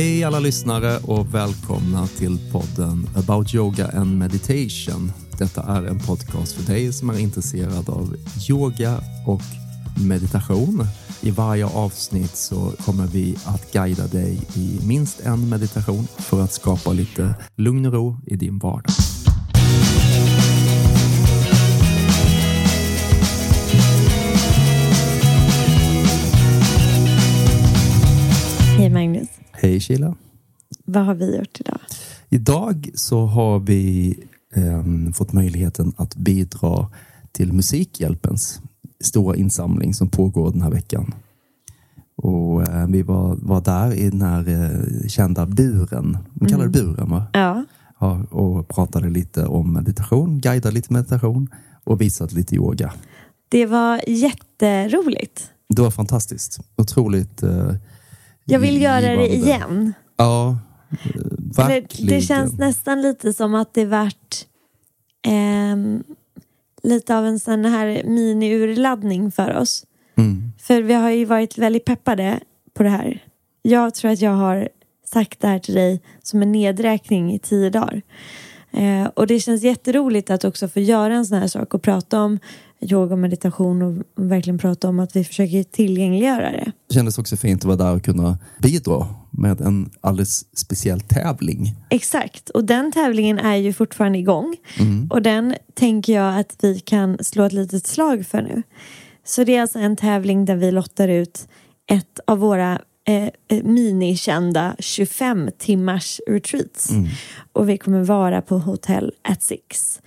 Hej alla lyssnare och välkomna till podden About Yoga and Meditation. Detta är en podcast för dig som är intresserad av yoga och meditation. I varje avsnitt så kommer vi att guida dig i minst en meditation för att skapa lite lugn och ro i din vardag. Hej Sheila. Vad har vi gjort idag? Idag så har vi eh, fått möjligheten att bidra till Musikhjälpens stora insamling som pågår den här veckan. Och eh, vi var, var där i den här eh, kända buren. De kallar det buren va? Ja. Ja, och pratade lite om meditation, guidade lite meditation och visade lite yoga. Det var jätteroligt. Det var fantastiskt. Otroligt eh, Jag vill göra det igen. Ja, eh, verkligen. det känns nästan lite som att det vart ehm, lite av en sån här mini-urladdning för oss. Mm. För vi har ju varit väldigt peppade på det här. Jag tror att jag har sagt det här till dig som en nedräkning i tio dagar. Eh, och det känns jätteroligt att också få göra en sån här sak och prata om yoga och meditation och verkligen prata om att vi försöker tillgängliggöra det. Det kändes också fint att vara där och kunna bidra med en alldeles speciell tävling. Exakt, och den tävlingen är ju fortfarande igång. Och den tänker jag att vi kan slå ett litet slag för nu. Så det är alltså en tävling där vi lottar ut ett av våra eh, eh, minikända 25 timmars retreats. Och vi kommer vara på Hotel at Six.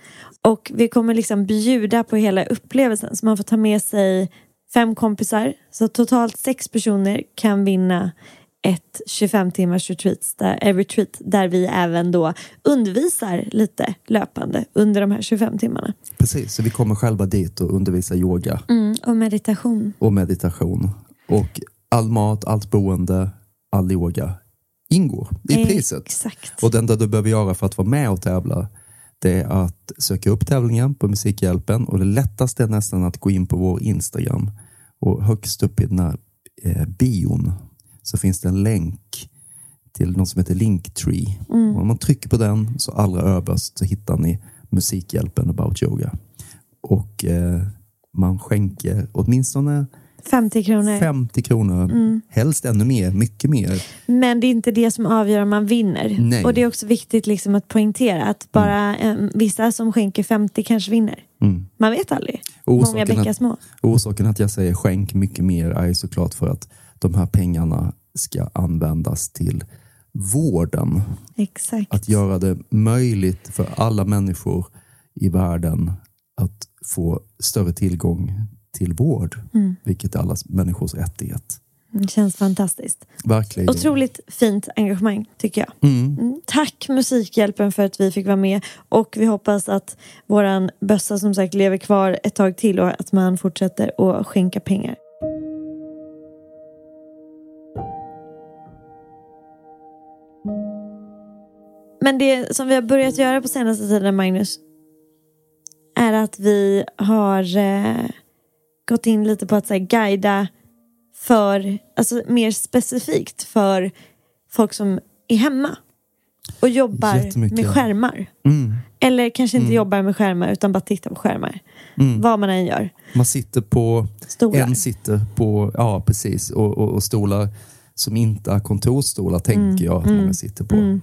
Och vi kommer liksom bjuda på hela upplevelsen. Så man får ta med sig fem kompisar. Så totalt sex personer kan vinna ett 25 timmars retreat där, eh, retreat där vi även då undervisar lite löpande under de här 25 timmarna. Precis, så vi kommer själva dit och undervisa yoga Mm, och meditation. och meditation. Och all mat, allt boende, all yoga ingår i priset. Exakt. Och det enda du behöver göra för att vara med och tävla det är att söka upp tävlingen på Musikhjälpen och det lättaste är nästan att gå in på vår Instagram och högst upp i den här eh, bion så finns det en länk till något som heter Linktree. Och om man trycker på den så allra överst så hittar ni Musikhjälpen about yoga. Och eh, man skänker åtminstone 50 kronor. 50 kronor, helst ännu mer, mycket mer. Men det är inte det som avgör om man vinner. Nej. Och det är också viktigt liksom att poängtera att bara eh, vissa som skänker 50 kanske vinner. Mm. Man vet aldrig. Och Många orsaken bäckar att- små. Orsaken att jag säger skänk mycket mer är såklart för att de här pengarna ska användas till vården. Exakt. Att göra det möjligt för alla människor i världen att få större tillgång till vård. Vilket är alla människors rättighet. Det känns fantastiskt. Verkligen. Otroligt fint engagemang tycker jag. Mm. Mm, Tack Musikhjälpen för att vi fick vara med och vi hoppas att våran bössa som sagt lever kvar ett tag till och att man fortsätter att skänka pengar. Men det som vi har börjat göra på senaste tiden Magnus är att vi har eh, gått in lite på att så här, guida för, alltså mer specifikt för folk som är hemma och jobbar med skärmar. Mm. Eller kanske inte jobbar med skärmar utan bara tittar på skärmar. Mm. Vad man än gör. Man sitter på Stolar. En sitter på, ja precis, och, och, och stolar som inte är kontorsstolar tänker jag att många sitter på.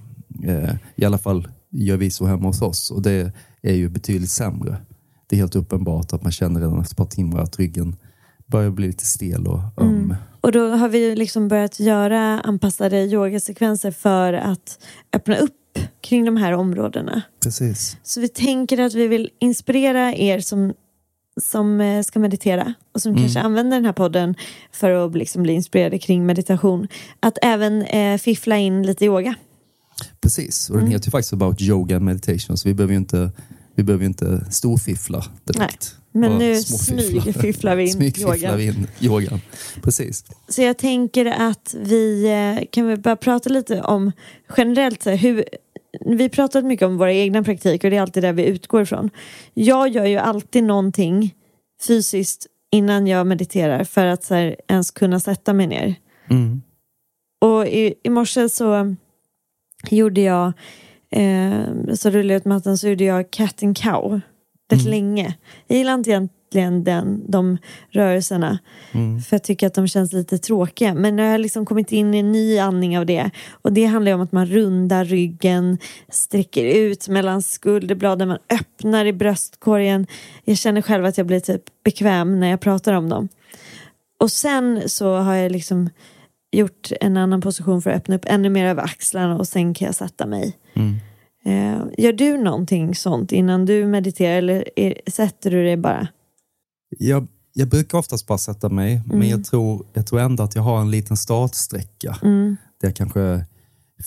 Eh, I alla fall gör vi så hemma hos oss och det är ju betydligt sämre. Det är helt uppenbart att man känner redan efter ett par timmar att ryggen börjar bli lite stel och öm. Och då har vi liksom börjat göra anpassade yogasekvenser för att öppna upp kring de här områdena. Precis. Så vi tänker att vi vill inspirera er som, som eh, ska meditera och som kanske använder den här podden för att liksom bli inspirerade kring meditation. Att även eh, fiffla in lite yoga. Precis, och den heter ju faktiskt About Yoga and Meditation så vi behöver ju inte, vi behöver ju inte storfiffla direkt. Men Bara nu smygfifflar vi in Smygfifflar yogan. vi in yogan. Precis. Så jag tänker att vi eh, kan vi börja prata lite om generellt hur vi pratat mycket om våra egna praktiker och det är alltid där vi utgår ifrån. Jag gör ju alltid någonting fysiskt innan jag mediterar för att så här, ens kunna sätta mig ner. Mm. Och i, i morse så gjorde jag, eh, så rullade jag ut mattan så gjorde jag cat and cow rätt Mm. länge. Jag gillar inte egentligen den, de rörelserna. Mm. För jag tycker att de känns lite tråkiga. Men nu har jag liksom kommit in i en ny andning av det. Och det handlar ju om att man rundar ryggen, sträcker ut mellan skulderbladen, man öppnar i bröstkorgen. Jag känner själv att jag blir typ bekväm när jag pratar om dem. Och sen så har jag liksom gjort en annan position för att öppna upp ännu mer över axlarna och sen kan jag sätta mig. Mm. Eh, gör du någonting sånt innan du mediterar eller är, sätter du dig bara? Jag, jag brukar oftast bara sätta mig, Mm. men jag tror, jag tror ändå att jag har en liten startsträcka. Mm. Där jag kanske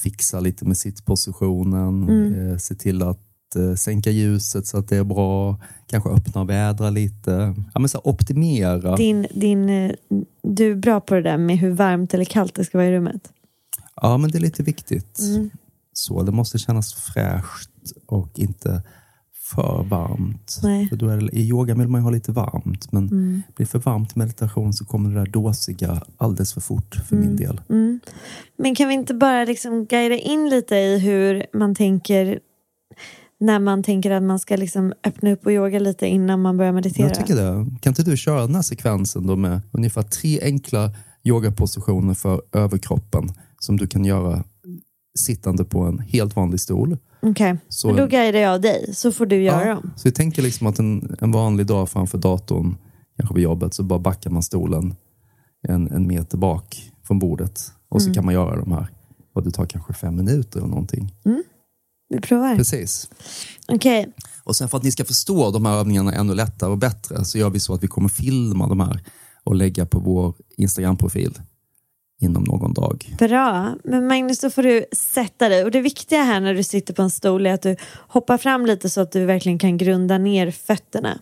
fixar lite med sittpositionen, Mm. eh, se till att eh, sänka ljuset så att det är bra, kanske öppna och vädra lite. Ja, men så optimera. Din, din, eh, du är bra på det där med hur varmt eller kallt det ska vara i rummet. Ja, men det är lite viktigt. Mm. Så Det måste kännas fräscht och inte för varmt. Nej. För då är det, I yoga vill man ju ha lite varmt, men Mm. blir för varmt i meditation så kommer det där dåsiga alldeles för fort för min del. Mm. Men kan vi inte bara liksom guida in lite i hur man tänker när man tänker att man ska liksom öppna upp och yoga lite innan man börjar meditera? Jag tycker det. Kan inte du köra den här sekvensen då med ungefär tre enkla yogapositioner för överkroppen som du kan göra sittande på en helt vanlig stol. Okej, men då guidar jag dig så får du göra ja, dem. så vi tänker liksom att en, en vanlig dag framför datorn, kanske på jobbet, så bara backar man stolen en, en meter bak från bordet och Mm. så kan man göra de här. Och det tar kanske fem minuter eller någonting. Vi provar. Precis. Okej, Och sen för att ni ska förstå de här övningarna ännu lättare och bättre så gör vi så att vi kommer filma de här och lägga på vår Instagram-profil inom någon dag. bra. Men Magnus, då får du sätta dig. Och det viktiga här när du sitter på en stol är att du hoppar fram lite så att du verkligen kan grunda ner fötterna.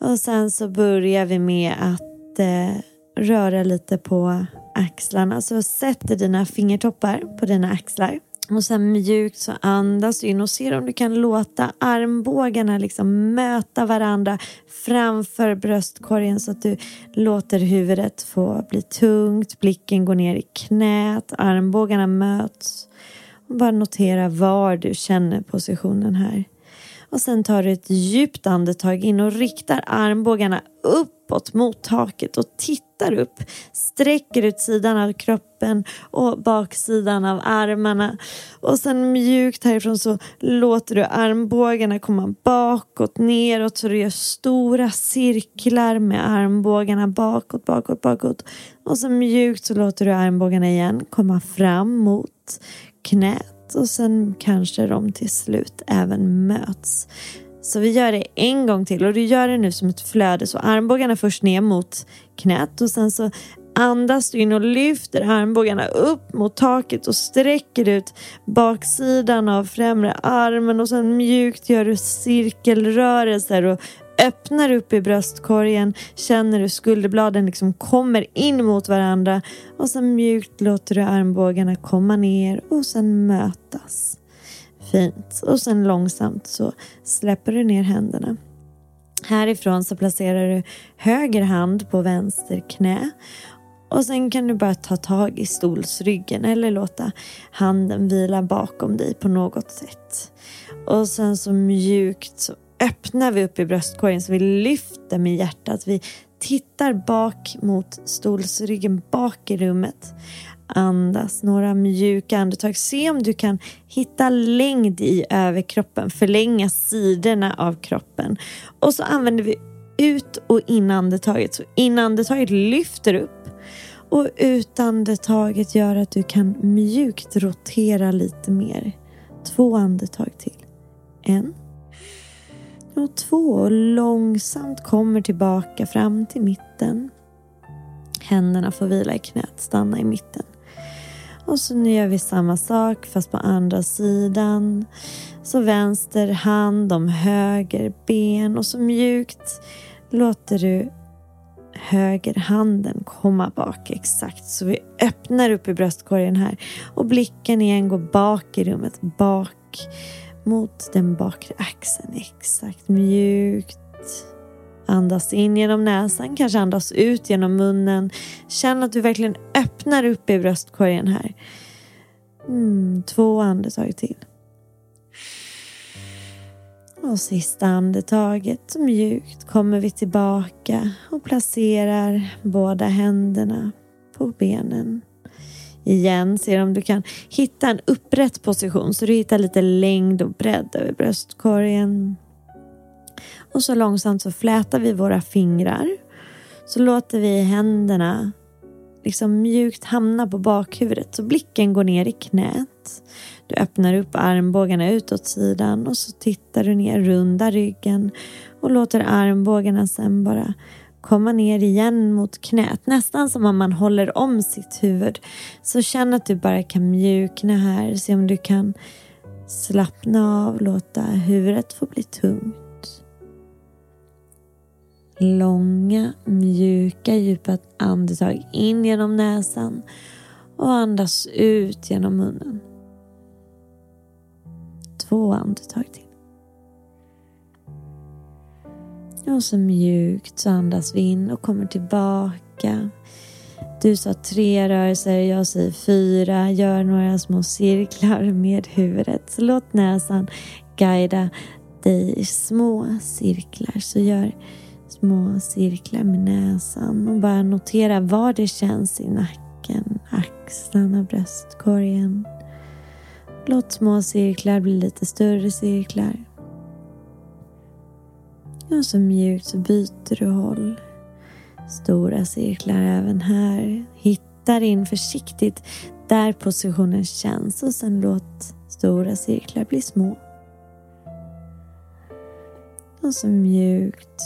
Och sen så börjar vi med att eh, röra lite på axlarna. Så sätt dina fingertoppar på dina axlar. Och sen mjukt så andas du in och ser om du kan låta armbågarna liksom möta varandra framför bröstkorgen så att du låter huvudet få bli tungt, blicken går ner i knät, armbågarna möts. Och bara notera var du känner positionen här. Och sen tar du ett djupt andetag in och riktar armbågarna uppåt mot taket och tittar upp. Sträcker ut sidan av kroppen och baksidan av armarna. Och sen mjukt härifrån så låter du armbågarna komma bakåt, neråt så du gör stora cirklar med armbågarna bakåt, bakåt, bakåt. Och sen mjukt så låter du armbågarna igen komma fram mot knät och sen kanske de till slut även möts. Så vi gör det en gång till. Och du gör det nu som ett flöde. Så armbågarna först ner mot knät och sen så andas du in och lyfter armbågarna upp mot taket och sträcker ut baksidan av främre armen. Och sen mjukt gör du cirkelrörelser och öppnar upp i bröstkorgen, känner hur skulderbladen liksom kommer in mot varandra. Och sen mjukt låter du armbågarna komma ner och sen mötas. Fint. Och sen långsamt så släpper du ner händerna. Härifrån så placerar du höger hand på vänster knä och sen kan du bara ta tag i stolsryggen eller låta handen vila bakom dig på något sätt. Och sen så mjukt så öppnar vi upp i bröstkorgen så vi lyfter med hjärtat. Vi tittar bak mot stolsryggen bak i rummet. Andas några mjuka andetag. Se om du kan hitta längd i överkroppen. Förlänga sidorna av kroppen. Och så använder vi ut och inandetaget. Så inandetaget lyfter upp. Och utandetaget gör att du kan mjukt rotera lite mer. Två andetag till. En. Och två. Och långsamt kommer tillbaka fram till mitten. Händerna får vila i knät, stanna i mitten. Och så nu gör vi samma sak fast på andra sidan. Så vänster hand om höger ben och så mjukt låter du höger handen komma bak exakt. Så vi öppnar upp i bröstkorgen här och blicken igen går bak i rummet, bak mot den bakre axeln. Exakt mjukt Andas in genom näsan, kanske andas ut genom munnen. Känn att du verkligen öppnar upp i bröstkorgen här. Mm, två andetag till. Och sista andetaget mjukt kommer vi tillbaka och placerar båda händerna på benen. Igen, se om du kan hitta en upprätt position så du hittar lite längd och bredd över bröstkorgen. Och så långsamt så flätar vi våra fingrar. Så låter vi händerna liksom mjukt hamna på bakhuvudet så blicken går ner i knät. Du öppnar upp armbågarna utåt sidan och så tittar du ner, runda ryggen och låter armbågarna sen bara komma ner igen mot knät. Nästan som om man håller om sitt huvud. Så känn att du bara kan mjukna här. Se om du kan slappna av, låta huvudet få bli tungt. Långa, mjuka, djupa andetag in genom näsan och andas ut genom munnen. Två andetag till. Och så mjukt så andas vi in och kommer tillbaka. Du sa tre rörelser, jag säger fyra. Gör några små cirklar med huvudet. Så låt näsan guida dig i små cirklar. Så gör små cirklar med näsan och bara notera var det känns i nacken, axlarna, bröstkorgen. Låt små cirklar bli lite större cirklar. Och så mjukt så byter du håll. Stora cirklar även här. Hitta in försiktigt där positionen känns och sen låt stora cirklar bli små. Och så mjukt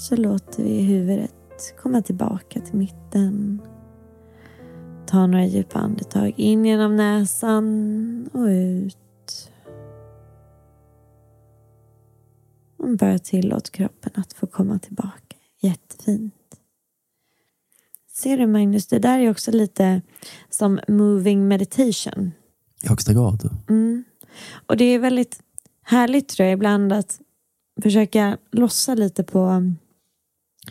så låter vi huvudet komma tillbaka till mitten. Ta några djupa andetag in genom näsan och ut. Och bara tillåt kroppen att få komma tillbaka. Jättefint. Ser du Magnus, det där är också lite som moving meditation. I högsta grad. Mm. Och det är väldigt härligt tror jag ibland att försöka lossa lite på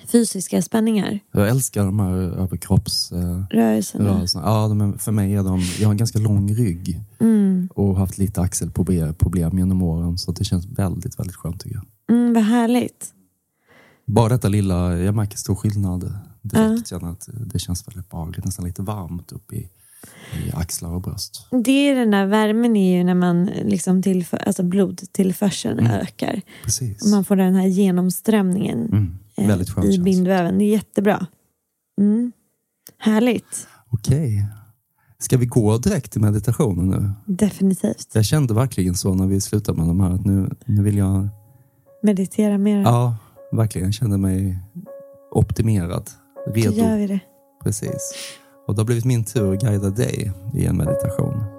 fysiska spänningar. Jag älskar de här överkroppsrörelserna. Rörelserna. Ja, de för mig är de, jag har en ganska lång rygg Mm. och haft lite axelproblem genom åren så det känns väldigt, väldigt skönt tycker jag. Mm, vad härligt. Bara detta lilla, jag märker stor skillnad direkt. Känner att det känns väldigt behagligt, nästan lite varmt upp i, i axlar och bröst. Det är den där värmen är ju när man liksom tillför, alltså blodtillförseln Mm. ökar. Precis. Och man får den här genomströmningen Mm, eh, väldigt skönt i känsla. bindväven. Det är jättebra. Mm. Härligt. Okej. Ska vi gå direkt till meditationen nu? Definitivt. Jag kände verkligen så när vi slutade med de här att nu, nu vill jag... Meditera mer. Ja, verkligen. Jag kände mig optimerad. Då Redo. gör vi det. Precis. Och det har blivit min tur att guida dig i en meditation.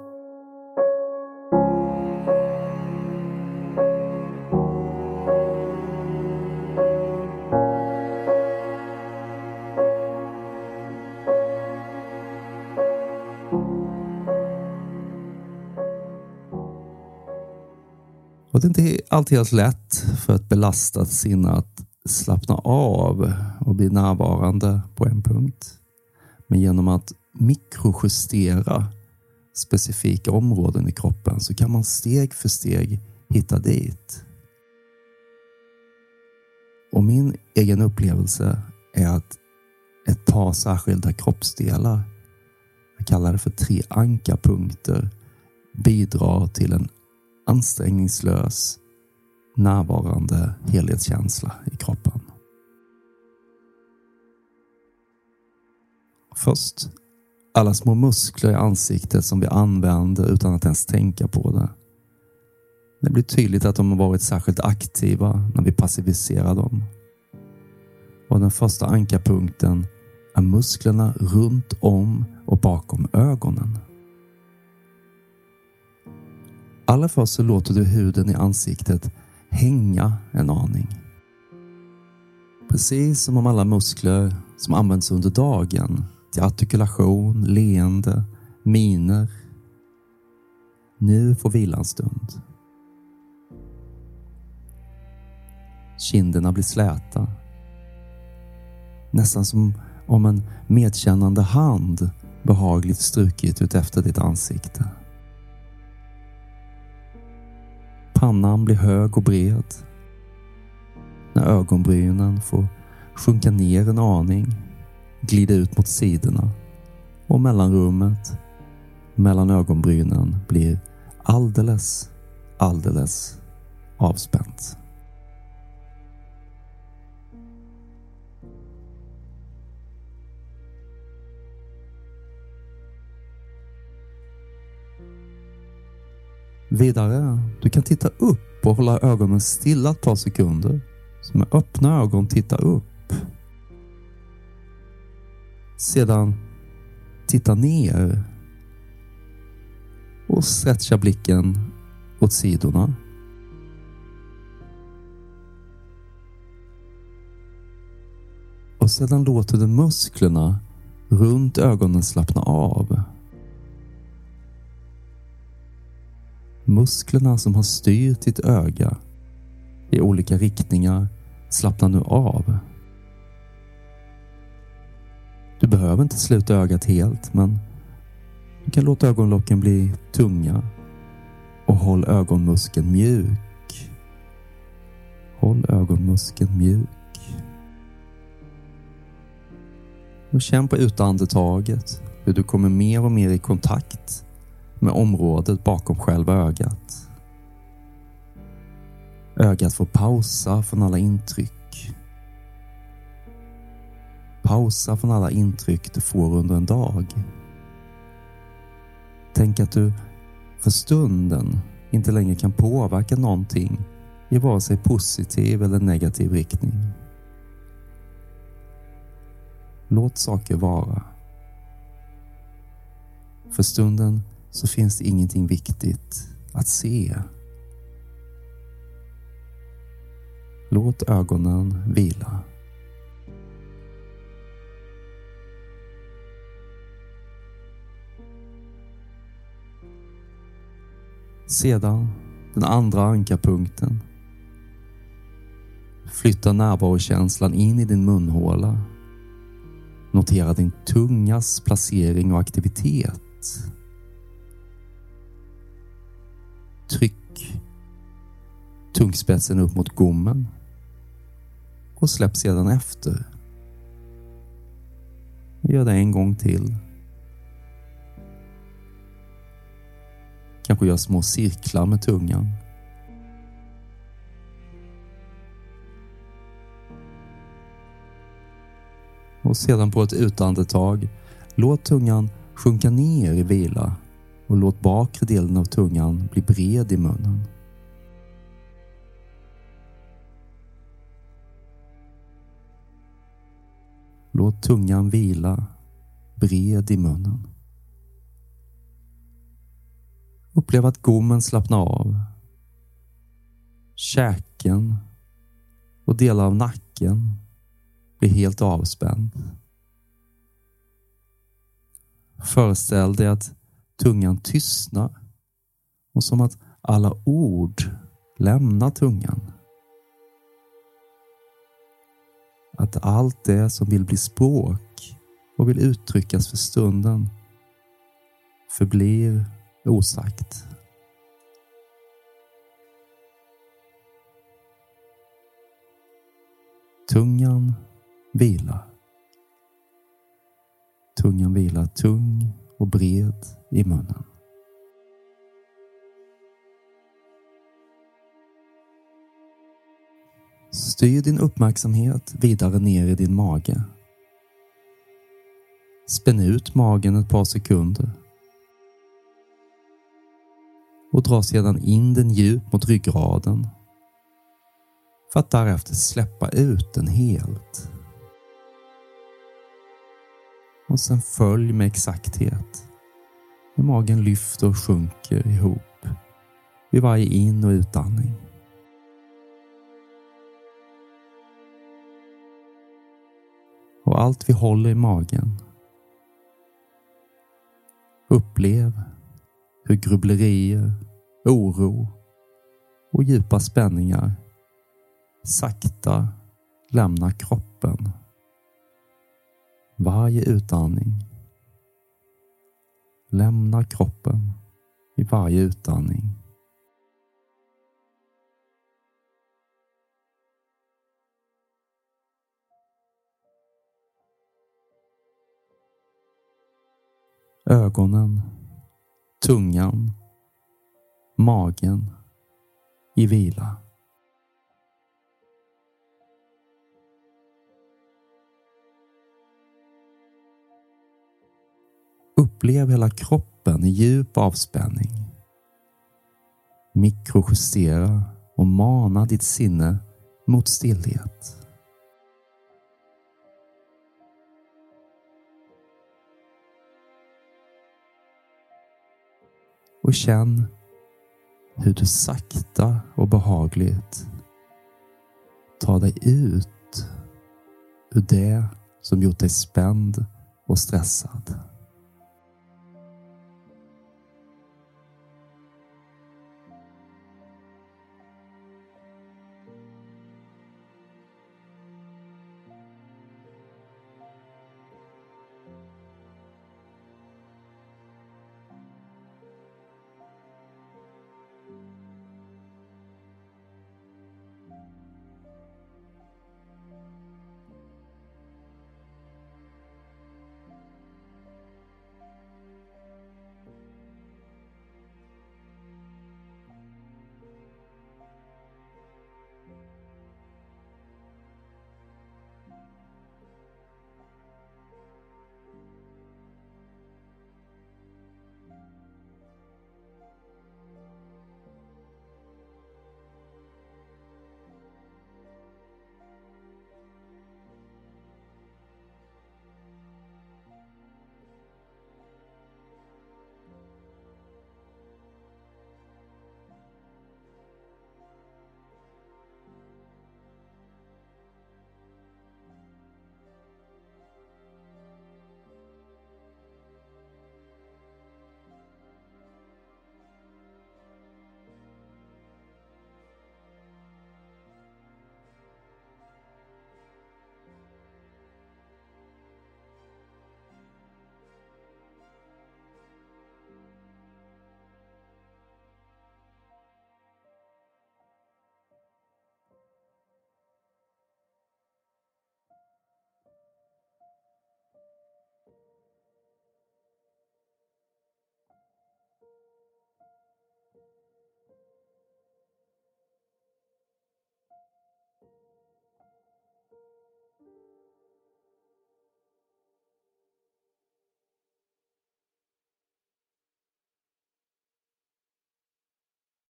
Och det är inte alltid helt lätt för ett belastat sinne att slappna av och bli närvarande på en punkt. Men genom att mikrojustera specifika områden i kroppen så kan man steg för steg hitta dit. Och min egen upplevelse är att ett par särskilda kroppsdelar, jag kallar det för tre ankarpunkter, bidrar till en ansträngningslös, närvarande helhetskänsla i kroppen. Först, alla små muskler i ansiktet som vi använder utan att ens tänka på det. Det blir tydligt att de har varit särskilt aktiva när vi passiviserar dem. Och den första ankarpunkten är musklerna runt om och bakom ögonen. Allra först så låter du huden i ansiktet hänga en aning. Precis som om alla muskler som används under dagen till artikulation, leende, miner nu får vila en stund. Kinderna blir släta. Nästan som om en medkännande hand behagligt strukit ut efter ditt ansikte. Pannan blir hög och bred. När ögonbrynen får sjunka ner en aning, glida ut mot sidorna och mellanrummet mellan ögonbrynen blir alldeles, alldeles avspänt. Vidare, du kan titta upp och hålla ögonen stilla ett par sekunder. Så med öppna ögon titta upp. Sedan titta ner och stretcha blicken åt sidorna. Och sedan låter du musklerna runt ögonen slappna av. Musklerna som har styrt ditt öga i olika riktningar slappnar nu av. Du behöver inte sluta ögat helt, men du kan låta ögonlocken bli tunga och håll ögonmuskeln mjuk. Håll ögonmuskeln mjuk. Och känn på utandetaget hur du kommer mer och mer i kontakt med området bakom själva ögat. Ögat får pausa från alla intryck. Pausa från alla intryck du får under en dag. Tänk att du för stunden inte längre kan påverka någonting i vare sig positiv eller negativ riktning. Låt saker vara. För stunden så finns det ingenting viktigt att se. Låt ögonen vila. Sedan den andra ankarpunkten. Flytta närvarokänslan in i din munhåla. Notera din tungas placering och aktivitet. Tryck tungspetsen upp mot gommen och släpp sedan efter. Gör det en gång till. Kanske gör små cirklar med tungan. Och sedan på ett utandetag, låt tungan sjunka ner i vila och låt bakre delen av tungan bli bred i munnen. Låt tungan vila bred i munnen. Upplev att gommen slappnar av. Käken och delar av nacken blir helt avspänd. Föreställ dig att tungan tystnar och som att alla ord lämnar tungan. Att allt det som vill bli språk och vill uttryckas för stunden förblir osagt. Tungan vilar. Tungan vilar tung och bred i munnen. Styr din uppmärksamhet vidare ner i din mage. Spänn ut magen ett par sekunder och dra sedan in den djupt mot ryggraden för att därefter släppa ut den helt. Och sen följ med exakthet hur magen lyfter och sjunker ihop vid varje in och utandning. Och allt vi håller i magen. Upplev hur grubblerier, oro och djupa spänningar sakta lämnar kroppen varje utandning. Lämna kroppen i varje utandning. Ögonen, tungan, magen i vila. Upplev hela kroppen i djup avspänning. Mikrojustera och mana ditt sinne mot stillhet. Och känn hur du sakta och behagligt tar dig ut ur det som gjort dig spänd och stressad.